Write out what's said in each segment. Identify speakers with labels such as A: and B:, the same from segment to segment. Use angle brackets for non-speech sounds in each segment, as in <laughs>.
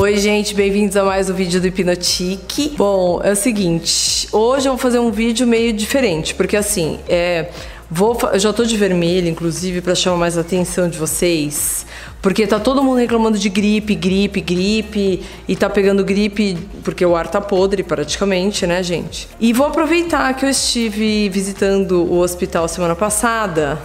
A: Oi, gente, bem-vindos a mais um vídeo do Hipnotique. Bom, é o seguinte, hoje eu vou fazer um vídeo meio diferente, porque assim, é, vou, eu já tô de vermelho, inclusive, para chamar mais a atenção de vocês, porque tá todo mundo reclamando de gripe, gripe, gripe, e tá pegando gripe porque o ar tá podre praticamente, né, gente? E vou aproveitar que eu estive visitando o hospital semana passada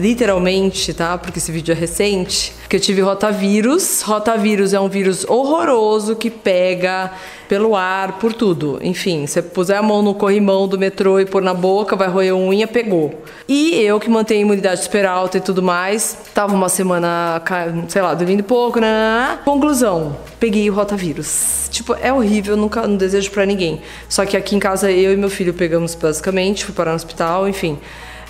A: literalmente, tá? Porque esse vídeo é recente, que eu tive rotavírus. Rotavírus é um vírus horroroso que pega pelo ar, por tudo. Enfim, você puser a mão no corrimão do metrô e pôr na boca, vai roer unha, pegou. E eu que mantenho a imunidade super alta e tudo mais, tava uma semana, sei lá, dormindo pouco, né? Conclusão, peguei o rotavírus. Tipo, é horrível, nunca não desejo para ninguém. Só que aqui em casa eu e meu filho pegamos basicamente, fui parar no hospital, enfim.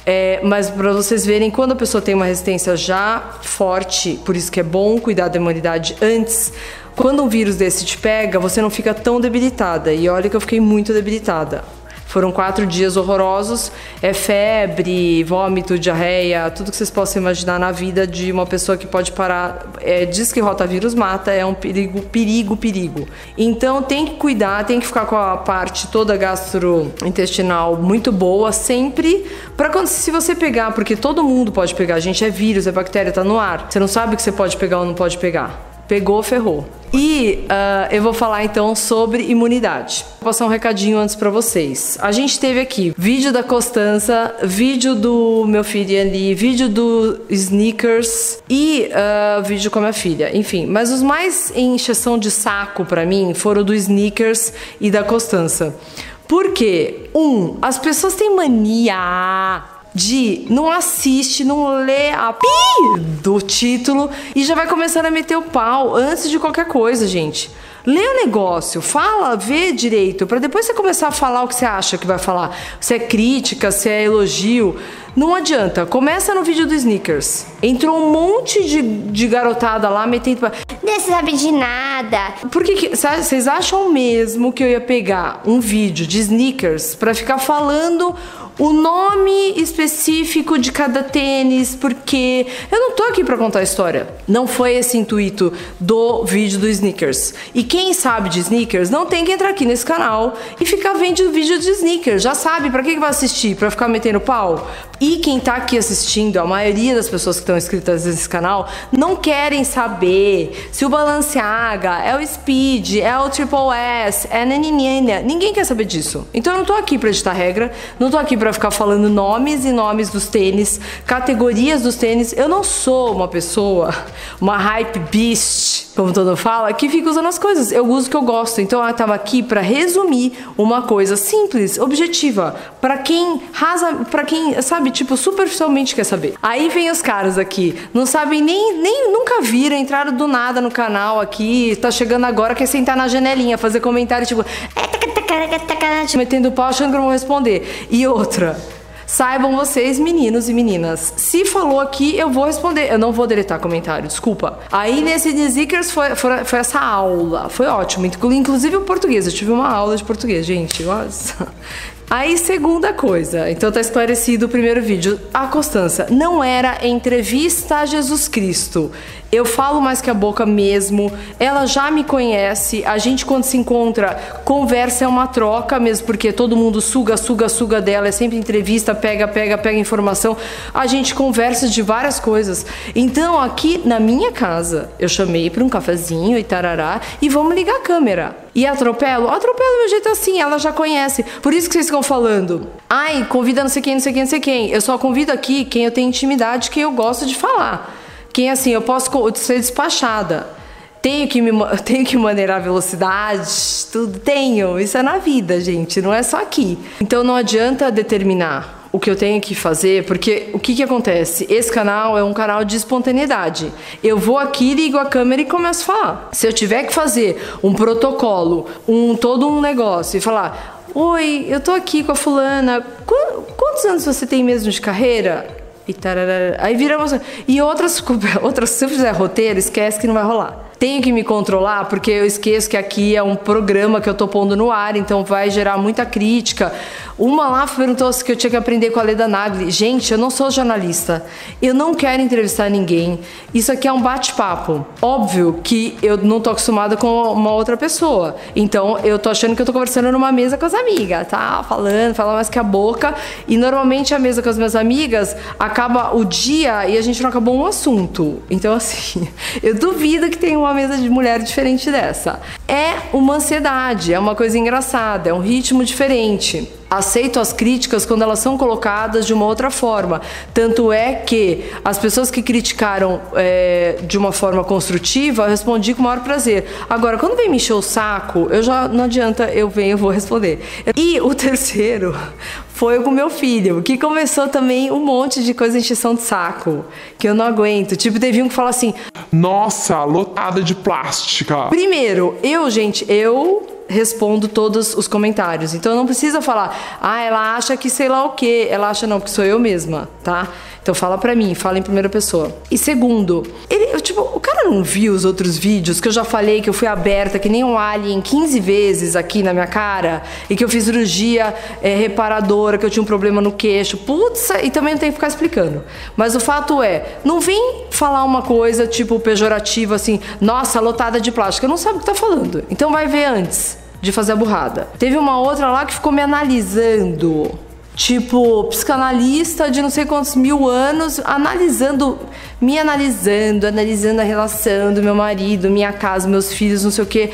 A: É, mas para vocês verem, quando a pessoa tem uma resistência já forte, por isso que é bom cuidar da imunidade antes, quando um vírus desse te pega, você não fica tão debilitada. E olha que eu fiquei muito debilitada. Foram quatro dias horrorosos. É febre, vômito, diarreia, tudo que vocês possam imaginar na vida de uma pessoa que pode parar. É, diz que rotavírus mata, é um perigo, perigo, perigo. Então tem que cuidar, tem que ficar com a parte toda gastrointestinal muito boa, sempre. Para quando se você pegar, porque todo mundo pode pegar, gente, é vírus, é bactéria, tá no ar. Você não sabe que você pode pegar ou não pode pegar. Pegou, ferrou. E uh, eu vou falar então sobre imunidade. Vou passar um recadinho antes para vocês. A gente teve aqui vídeo da Constança, vídeo do meu filho ali, vídeo do Sneakers e uh, vídeo com a minha filha. Enfim, mas os mais em encheção de saco para mim foram do Sneakers e da Constança. Porque, um, as pessoas têm mania de não assiste, não lê a pi do título e já vai começando a meter o pau antes de qualquer coisa, gente. Lê o negócio, fala, vê direito, para depois você começar a falar o que você acha que vai falar. Se é crítica, se é elogio. Não adianta. Começa no vídeo do Sneakers. Entrou um monte de, de garotada lá metendo.
B: Não sabe de nada.
A: Por que vocês acham mesmo que eu ia pegar um vídeo de Sneakers para ficar falando o nome específico de cada tênis, porque eu não tô aqui para contar a história. Não foi esse intuito do vídeo do sneakers. E quem sabe de sneakers não tem que entrar aqui nesse canal e ficar vendo vídeo de sneakers. Já sabe para que, que vai assistir? Para ficar metendo pau? E quem tá aqui assistindo, a maioria das pessoas que estão inscritas nesse canal, não querem saber se o Balenciaga é o Speed, é o Triple S, é naninina. Ninguém quer saber disso. Então eu não tô aqui para editar regra, não tô aqui para ficar falando nomes e nomes dos tênis, categorias dos tênis. Eu não sou uma pessoa, uma hype beast como todo fala, que fica usando as coisas. Eu uso o que eu gosto. Então eu estava aqui para resumir uma coisa simples, objetiva, para quem rasa, para quem sabe, tipo, superficialmente quer saber. Aí vem os caras aqui, não sabem nem, nem nunca viram, entraram do nada no canal aqui, tá chegando agora, quer sentar na janelinha, fazer comentário tipo, metendo pau achando que não vou responder. E outra, Saibam vocês, meninos e meninas, se falou aqui, eu vou responder. Eu não vou deletar comentário, desculpa. Aí nesse Zikers foi, foi, foi, essa aula. Foi ótimo. Inclusive o português. Eu tive uma aula de português, gente. Nossa. Aí, segunda coisa, então tá esclarecido o primeiro vídeo. A Constança não era entrevista a Jesus Cristo. Eu falo mais que a boca mesmo. Ela já me conhece. A gente, quando se encontra, conversa é uma troca mesmo, porque todo mundo suga, suga, suga dela. É sempre entrevista, pega, pega, pega informação. A gente conversa de várias coisas. Então, aqui na minha casa, eu chamei para um cafezinho e tarará e vamos ligar a câmera. E atropelo? Atropelo meu jeito assim, ela já conhece. Por isso que vocês ficam falando. Ai, convida não sei quem, não sei quem, não sei quem. Eu só convido aqui quem eu tenho intimidade, quem eu gosto de falar. Quem assim, eu posso ser despachada. Tenho que, me, <laughs> tenho que maneirar a velocidade, tudo tenho. Isso é na vida, gente, não é só aqui. Então não adianta determinar o que eu tenho que fazer, porque o que, que acontece? Esse canal é um canal de espontaneidade. Eu vou aqui, ligo a câmera e começo a falar. Se eu tiver que fazer um protocolo, um todo um negócio e falar: Oi, eu tô aqui com a fulana. Quantos anos você tem mesmo de carreira? E tararara. Aí viramos. E outras, <laughs> outras, se eu fizer roteiro, esquece que não vai rolar. Tenho que me controlar porque eu esqueço que aqui é um programa que eu tô pondo no ar, então vai gerar muita crítica. Uma lá perguntou se eu tinha que aprender com a Leda Nagli. Gente, eu não sou jornalista. Eu não quero entrevistar ninguém. Isso aqui é um bate-papo. Óbvio que eu não tô acostumada com uma outra pessoa. Então eu tô achando que eu tô conversando numa mesa com as amigas, tá? Falando, falando mais que a boca. E normalmente a mesa com as minhas amigas acaba o dia e a gente não acabou um assunto. Então, assim, <laughs> eu duvido que tenha uma mesa de mulher diferente dessa. É uma ansiedade, é uma coisa engraçada, é um ritmo diferente aceito as críticas quando elas são colocadas de uma outra forma. Tanto é que as pessoas que criticaram é, de uma forma construtiva, eu respondi com o maior prazer. Agora, quando vem me encher o saco, eu já não adianta, eu venho, eu vou responder. E o <laughs> terceiro foi com meu filho, que começou também um monte de coisa encheção de saco, que eu não aguento. Tipo, teve um que fala assim:
C: Nossa, lotada de plástica.
A: Primeiro, eu, gente, eu respondo todos os comentários. Então não precisa falar, ah, ela acha que sei lá o quê. Ela acha não, porque sou eu mesma, tá? Então fala pra mim, fala em primeira pessoa. E segundo, ele, tipo, o cara não viu os outros vídeos que eu já falei que eu fui aberta que nem um alien 15 vezes aqui na minha cara e que eu fiz cirurgia é, reparadora, que eu tinha um problema no queixo. Putz, e também não tem que ficar explicando. Mas o fato é, não vem falar uma coisa tipo pejorativa assim, nossa, lotada de plástico. Eu não sabe o que tá falando. Então vai ver antes de fazer a burrada. Teve uma outra lá que ficou me analisando. Tipo, psicanalista de não sei quantos mil anos, analisando, me analisando, analisando a relação do meu marido, minha casa, meus filhos, não sei o que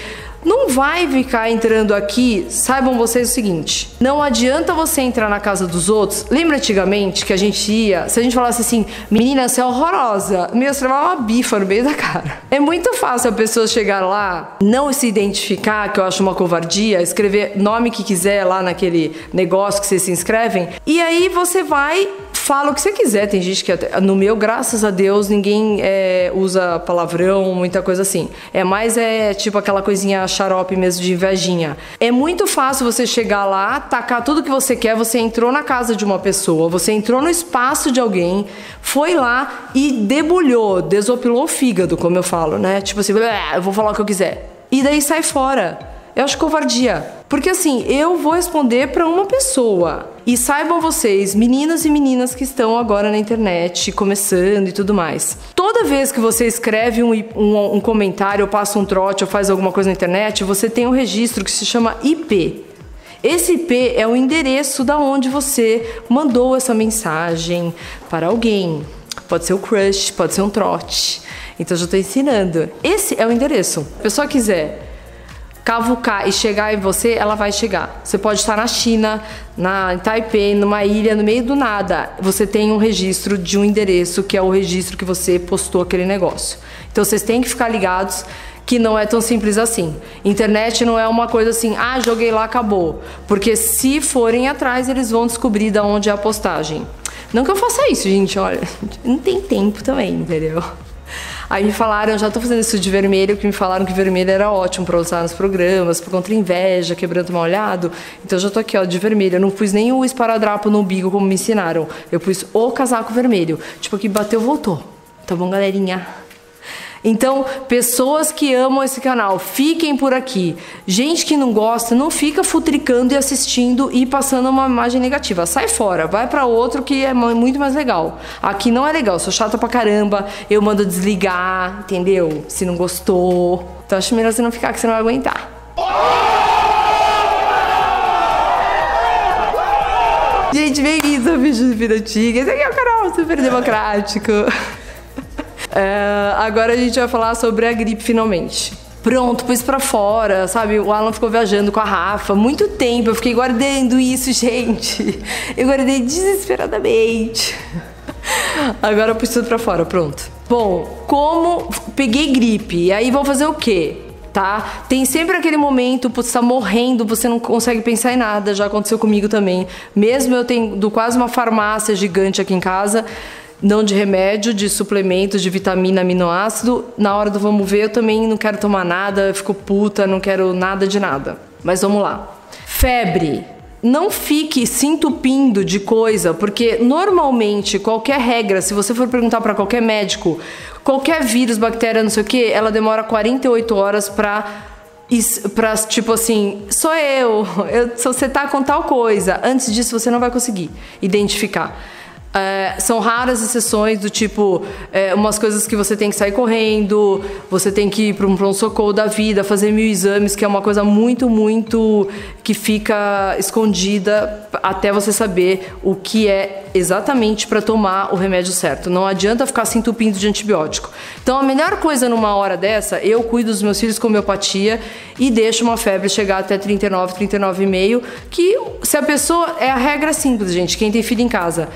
A: não vai ficar entrando aqui. Saibam vocês o seguinte: não adianta você entrar na casa dos outros. Lembra antigamente que a gente ia, se a gente falasse assim, menina, você é horrorosa, meu, você levava uma bifa no meio da cara. É muito fácil a pessoa chegar lá, não se identificar, que eu acho uma covardia, escrever nome que quiser lá naquele negócio que vocês se inscrevem, e aí você vai fala o que você quiser. Tem gente que no meu, graças a Deus, ninguém é, usa palavrão, muita coisa assim. É mais é tipo aquela coisinha xarope mesmo de invejinha. É muito fácil você chegar lá, tacar tudo que você quer. Você entrou na casa de uma pessoa, você entrou no espaço de alguém, foi lá e debulhou, desopilou o fígado, como eu falo, né? Tipo assim, eu vou falar o que eu quiser. E daí sai fora. Eu acho covardia. Porque assim, eu vou responder para uma pessoa. E saibam vocês, meninas e meninas que estão agora na internet, começando e tudo mais. Toda vez que você escreve um, um, um comentário, ou passa um trote, ou faz alguma coisa na internet, você tem um registro que se chama IP. Esse IP é o endereço da onde você mandou essa mensagem para alguém. Pode ser o crush, pode ser um trote. Então já estou ensinando. Esse é o endereço. Se a pessoa quiser cavucar e chegar em você, ela vai chegar. Você pode estar na China, na em Taipei, numa ilha, no meio do nada. Você tem um registro de um endereço que é o registro que você postou aquele negócio. Então vocês têm que ficar ligados que não é tão simples assim. Internet não é uma coisa assim, ah, joguei lá, acabou. Porque se forem atrás, eles vão descobrir de onde é a postagem. Não que eu faça isso, gente, olha, <laughs> não tem tempo também, entendeu? Aí me falaram, já tô fazendo isso de vermelho, que me falaram que vermelho era ótimo para usar nos programas, por contra inveja, quebrando mal olhado. Então já tô aqui, ó, de vermelho. Eu não pus nem o esparadrapo no umbigo como me ensinaram. Eu pus o casaco vermelho. Tipo, aqui bateu, voltou. Tá bom, galerinha? Então, pessoas que amam esse canal, fiquem por aqui. Gente que não gosta, não fica futricando e assistindo e passando uma imagem negativa. Sai fora, vai para outro que é muito mais legal. Aqui não é legal, sou chata pra caramba, eu mando desligar, entendeu? Se não gostou. Então acho melhor você não ficar que você não vai aguentar. Gente, bem-vindos ao vídeo Vida Esse aqui é o canal super democrático. É, agora a gente vai falar sobre a gripe finalmente. Pronto, pus pra fora, sabe? O Alan ficou viajando com a Rafa muito tempo. Eu fiquei guardando isso, <laughs> gente. Eu guardei desesperadamente. Agora pus tudo pra fora, pronto. Bom, como peguei gripe, aí vou fazer o quê? Tá? Tem sempre aquele momento, você tá morrendo, você não consegue pensar em nada, já aconteceu comigo também. Mesmo eu tendo quase uma farmácia gigante aqui em casa, não de remédio, de suplementos, de vitamina, aminoácido. Na hora do vamos ver, eu também não quero tomar nada, fico puta, não quero nada de nada. Mas vamos lá. Febre. não fique se entupindo de coisa, porque normalmente qualquer regra, se você for perguntar para qualquer médico, qualquer vírus, bactéria, não sei o que, ela demora 48 horas para tipo assim, sou eu, eu, você tá com tal coisa, antes disso você não vai conseguir identificar. É, são raras exceções do tipo é, umas coisas que você tem que sair correndo, você tem que ir para um pronto-socorro da vida, fazer mil exames, que é uma coisa muito, muito que fica escondida até você saber o que é exatamente para tomar o remédio certo. Não adianta ficar se entupindo de antibiótico. Então, a melhor coisa numa hora dessa, eu cuido dos meus filhos com homeopatia e deixo uma febre chegar até 39, 39,5, que se a pessoa é a regra simples, gente, quem tem filho em casa,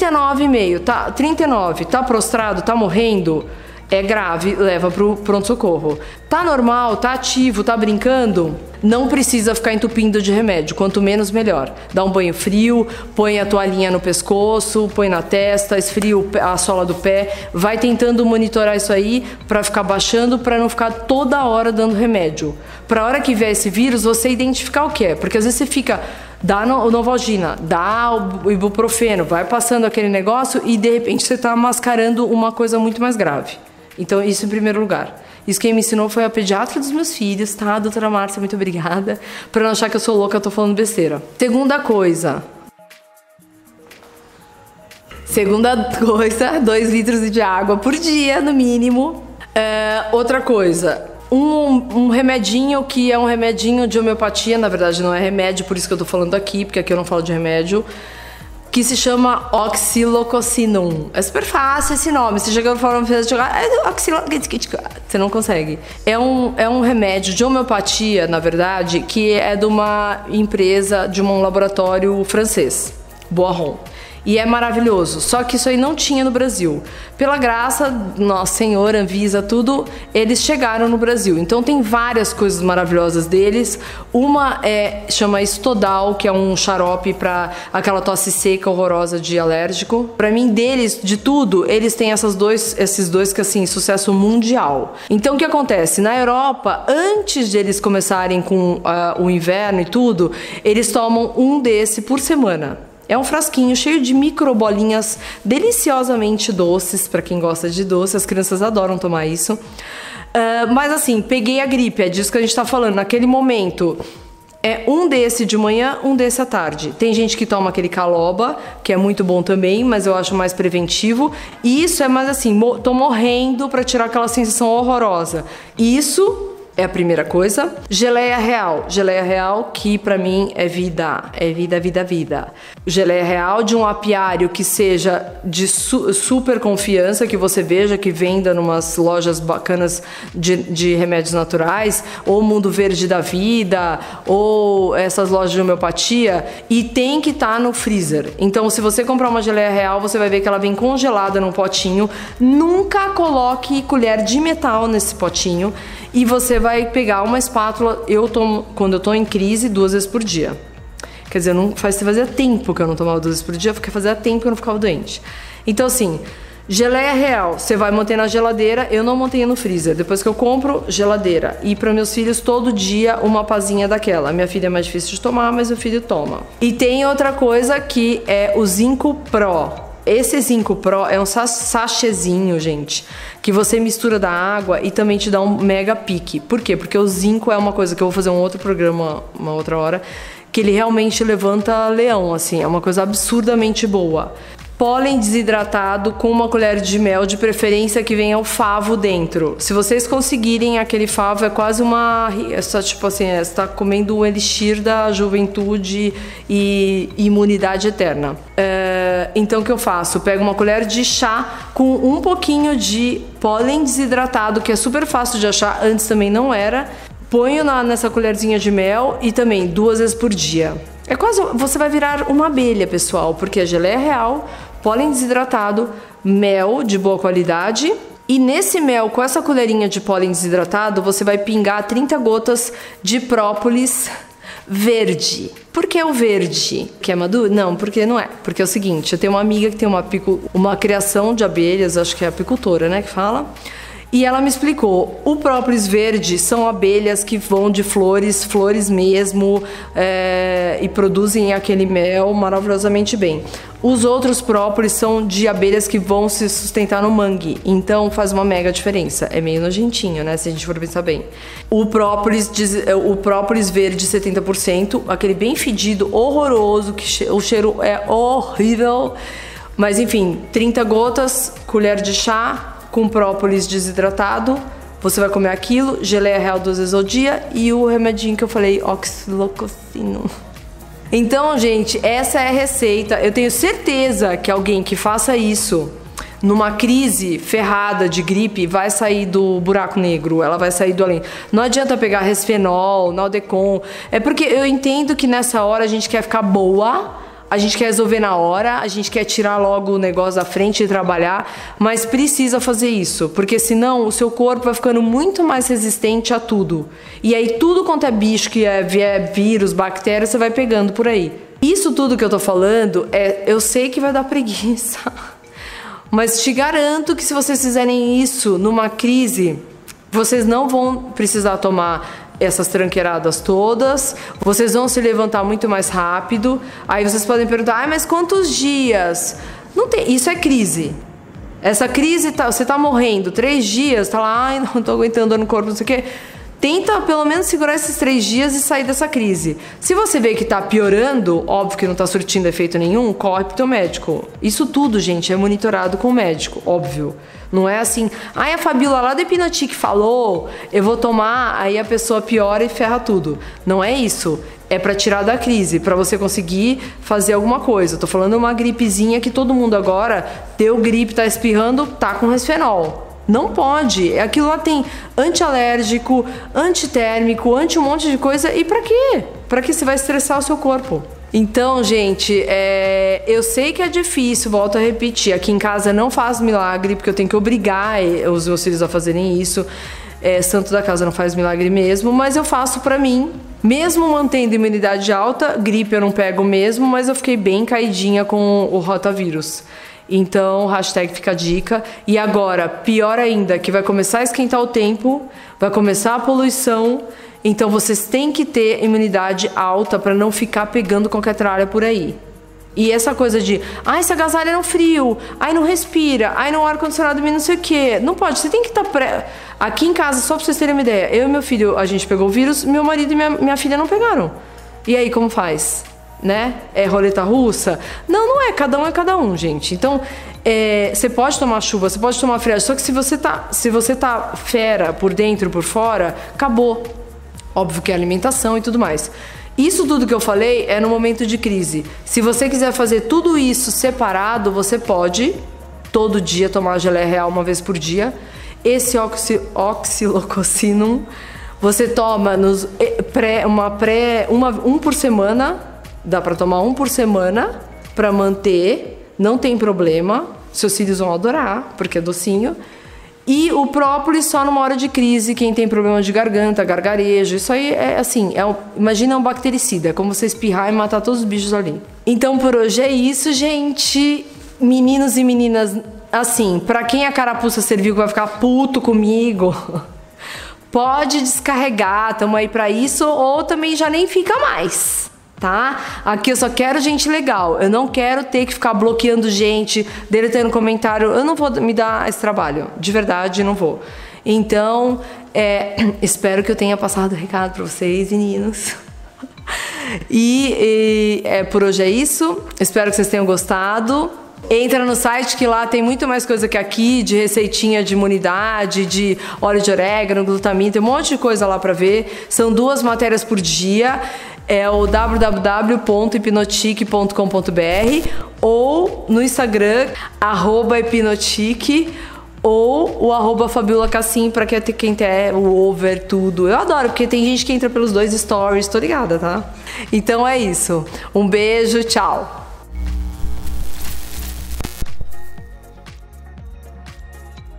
A: 39,5, tá 39, tá prostrado, tá morrendo, é grave, leva pro pronto socorro. Tá normal, tá ativo, tá brincando? Não precisa ficar entupindo de remédio, quanto menos melhor. Dá um banho frio, põe a toalhinha no pescoço, põe na testa, esfria a sola do pé, vai tentando monitorar isso aí para ficar baixando, para não ficar toda hora dando remédio. Para hora que vier esse vírus, você identificar o que é, porque às vezes você fica dá o Novalgina, dá o ibuprofeno, vai passando aquele negócio e de repente você está mascarando uma coisa muito mais grave. Então, isso em primeiro lugar. Isso quem me ensinou foi a pediatra dos meus filhos, tá? Doutora Márcia, muito obrigada. Para não achar que eu sou louca, eu tô falando besteira. Segunda coisa. Segunda coisa, <laughs> dois litros de água por dia, no mínimo. É, outra coisa, um, um, remedinho que é um remedinho de homeopatia, na verdade não é remédio, por isso que eu tô falando aqui, porque aqui eu não falo de remédio que se chama oxilococinum. É super fácil esse nome. Você chega e fala, você não consegue. É um, é um remédio de homeopatia, na verdade, que é de uma empresa, de um laboratório francês, Boiron. E é maravilhoso. Só que isso aí não tinha no Brasil. Pela graça, nossa senhora, Anvisa, tudo, eles chegaram no Brasil. Então tem várias coisas maravilhosas deles. Uma é chama Estodal, que é um xarope para aquela tosse seca horrorosa de alérgico. Para mim deles, de tudo, eles têm essas dois, esses dois que assim, sucesso mundial. Então o que acontece? Na Europa, antes de eles começarem com uh, o inverno e tudo, eles tomam um desse por semana. É um frasquinho cheio de micro bolinhas deliciosamente doces, para quem gosta de doce, as crianças adoram tomar isso. Uh, mas assim, peguei a gripe, é disso que a gente tá falando. Naquele momento, é um desse de manhã, um desse à tarde. Tem gente que toma aquele caloba, que é muito bom também, mas eu acho mais preventivo. E isso é mais assim, mo tô morrendo para tirar aquela sensação horrorosa. Isso é a primeira coisa. Geleia real. Geleia real que para mim é vida. É vida, vida, vida. Geleia real de um apiário que seja de su super confiança, que você veja que venda numas lojas bacanas de, de remédios naturais, ou Mundo Verde da Vida, ou essas lojas de homeopatia, e tem que estar tá no freezer. Então, se você comprar uma geleia real, você vai ver que ela vem congelada num potinho. Nunca coloque colher de metal nesse potinho e você vai pegar uma espátula. Eu tomo, quando eu tô em crise, duas vezes por dia. Quer dizer, não faz fazia tempo que eu não tomava duas vezes por dia, porque fazia tempo que eu não ficava doente. Então, assim, geleia real, você vai manter na geladeira. Eu não mantenho no freezer. Depois que eu compro, geladeira. E para meus filhos, todo dia, uma pazinha daquela. Minha filha é mais difícil de tomar, mas meu filho toma. E tem outra coisa que é o Zinco Pro. Esse Zinco Pro é um sachêzinho, gente, que você mistura da água e também te dá um mega pique. Por quê? Porque o zinco é uma coisa que eu vou fazer um outro programa uma outra hora, que ele realmente levanta leão, assim, é uma coisa absurdamente boa pólen desidratado com uma colher de mel, de preferência que venha o favo dentro. Se vocês conseguirem aquele favo, é quase uma. É só, tipo assim, é, você está comendo o elixir da juventude e imunidade eterna. É, então o que eu faço? pego uma colher de chá com um pouquinho de pólen desidratado, que é super fácil de achar, antes também não era. Ponho na, nessa colherzinha de mel e também duas vezes por dia. É quase. Você vai virar uma abelha, pessoal, porque a geleia é real, pólen desidratado, mel de boa qualidade. E nesse mel, com essa colherinha de pólen desidratado, você vai pingar 30 gotas de própolis verde. Por que o verde? Que é maduro? Não, porque não é. Porque é o seguinte, eu tenho uma amiga que tem uma, uma criação de abelhas, acho que é apicultora, né, que fala. E ela me explicou: o própolis verde são abelhas que vão de flores, flores mesmo, é, e produzem aquele mel maravilhosamente bem. Os outros própolis são de abelhas que vão se sustentar no mangue, então faz uma mega diferença. É meio nojentinho, né? Se a gente for pensar bem. O própolis, o própolis verde 70%, aquele bem fedido, horroroso, que o cheiro é horrível. Mas enfim, 30 gotas, colher de chá, com própolis desidratado. Você vai comer aquilo, geleia real duas vezes ao dia e o remedinho que eu falei, oxilococino. Então, gente, essa é a receita. Eu tenho certeza que alguém que faça isso numa crise ferrada de gripe vai sair do buraco negro, ela vai sair do além. Não adianta pegar resfenol, naldecon. É porque eu entendo que nessa hora a gente quer ficar boa a gente quer resolver na hora, a gente quer tirar logo o negócio da frente e trabalhar, mas precisa fazer isso, porque senão o seu corpo vai ficando muito mais resistente a tudo. E aí tudo quanto é bicho que é, vier vírus, bactérias, você vai pegando por aí. Isso tudo que eu tô falando é, eu sei que vai dar preguiça. <laughs> Mas te garanto que se vocês fizerem isso numa crise, vocês não vão precisar tomar essas tranqueiradas todas, vocês vão se levantar muito mais rápido. Aí vocês podem perguntar: ah, mas quantos dias? Não tem, isso é crise. Essa crise, tá, você tá morrendo três dias, tá lá, ai, não tô aguentando no corpo, não sei o quê. Tenta pelo menos segurar esses três dias e sair dessa crise. Se você vê que tá piorando, óbvio que não tá surtindo efeito nenhum, corre pro teu médico. Isso tudo, gente, é monitorado com o médico, óbvio. Não é assim, ai, a Fabiola lá do Hipnotic falou, eu vou tomar, aí a pessoa piora e ferra tudo. Não é isso. É para tirar da crise, para você conseguir fazer alguma coisa. tô falando uma gripezinha que todo mundo agora deu gripe, tá espirrando, tá com resfenol. Não pode. Aquilo lá tem antialérgico, antitérmico, anti um monte de coisa. E para quê? Para que você vai estressar o seu corpo? Então, gente, é, eu sei que é difícil, volto a repetir. Aqui em casa não faz milagre, porque eu tenho que obrigar os meus filhos a fazerem isso. É, santo da casa não faz milagre mesmo, mas eu faço para mim. Mesmo mantendo imunidade alta, gripe eu não pego mesmo, mas eu fiquei bem caidinha com o rotavírus. Então, hashtag fica a dica. E agora, pior ainda, que vai começar a esquentar o tempo, vai começar a poluição então vocês têm que ter imunidade alta para não ficar pegando qualquer tralha por aí. E essa coisa de, ai, se agasalha no frio, ai, não respira, ai, no ar-condicionado não sei o quê. Não pode, você tem que estar tá pré. Aqui em casa, só pra vocês terem uma ideia, eu e meu filho, a gente pegou o vírus, meu marido e minha, minha filha não pegaram. E aí, como faz? Né? É roleta russa? Não, não é, cada um é cada um, gente. Então, é, você pode tomar chuva, você pode tomar friagem, só que se você tá, se você tá fera por dentro, por fora, acabou. Óbvio que é alimentação e tudo mais. Isso tudo que eu falei é no momento de crise. Se você quiser fazer tudo isso separado, você pode todo dia tomar geleia real uma vez por dia. Esse oxi, oxilococinum você toma nos pré, uma pré uma um por semana, dá para tomar um por semana para manter, não tem problema. Seus filhos vão adorar, porque é docinho. E o própolis só numa hora de crise, quem tem problema de garganta, gargarejo, isso aí é assim, é um, imagina um bactericida, é como você espirrar e matar todos os bichos ali. Então por hoje é isso, gente. Meninos e meninas, assim, para quem a carapuça serviu vai ficar puto comigo, <laughs> pode descarregar, tamo aí para isso, ou também já nem fica mais tá? Aqui eu só quero gente legal. Eu não quero ter que ficar bloqueando gente, deletando comentário. Eu não vou me dar esse trabalho. De verdade, não vou. Então, é, <clears throat> espero que eu tenha passado o recado para vocês, meninos. <laughs> E, e é, por hoje é isso. Espero que vocês tenham gostado. Entra no site que lá tem muito mais coisa que aqui, de receitinha de imunidade, de óleo de orégano, glutamina, tem um monte de coisa lá para ver. São duas matérias por dia é o www.hipnotique.com.br ou no Instagram, arroba hipnotique ou o arroba Fabiola Cassim pra quem quer o over, tudo. Eu adoro, porque tem gente que entra pelos dois stories, tô ligada, tá? Então é isso. Um beijo, tchau!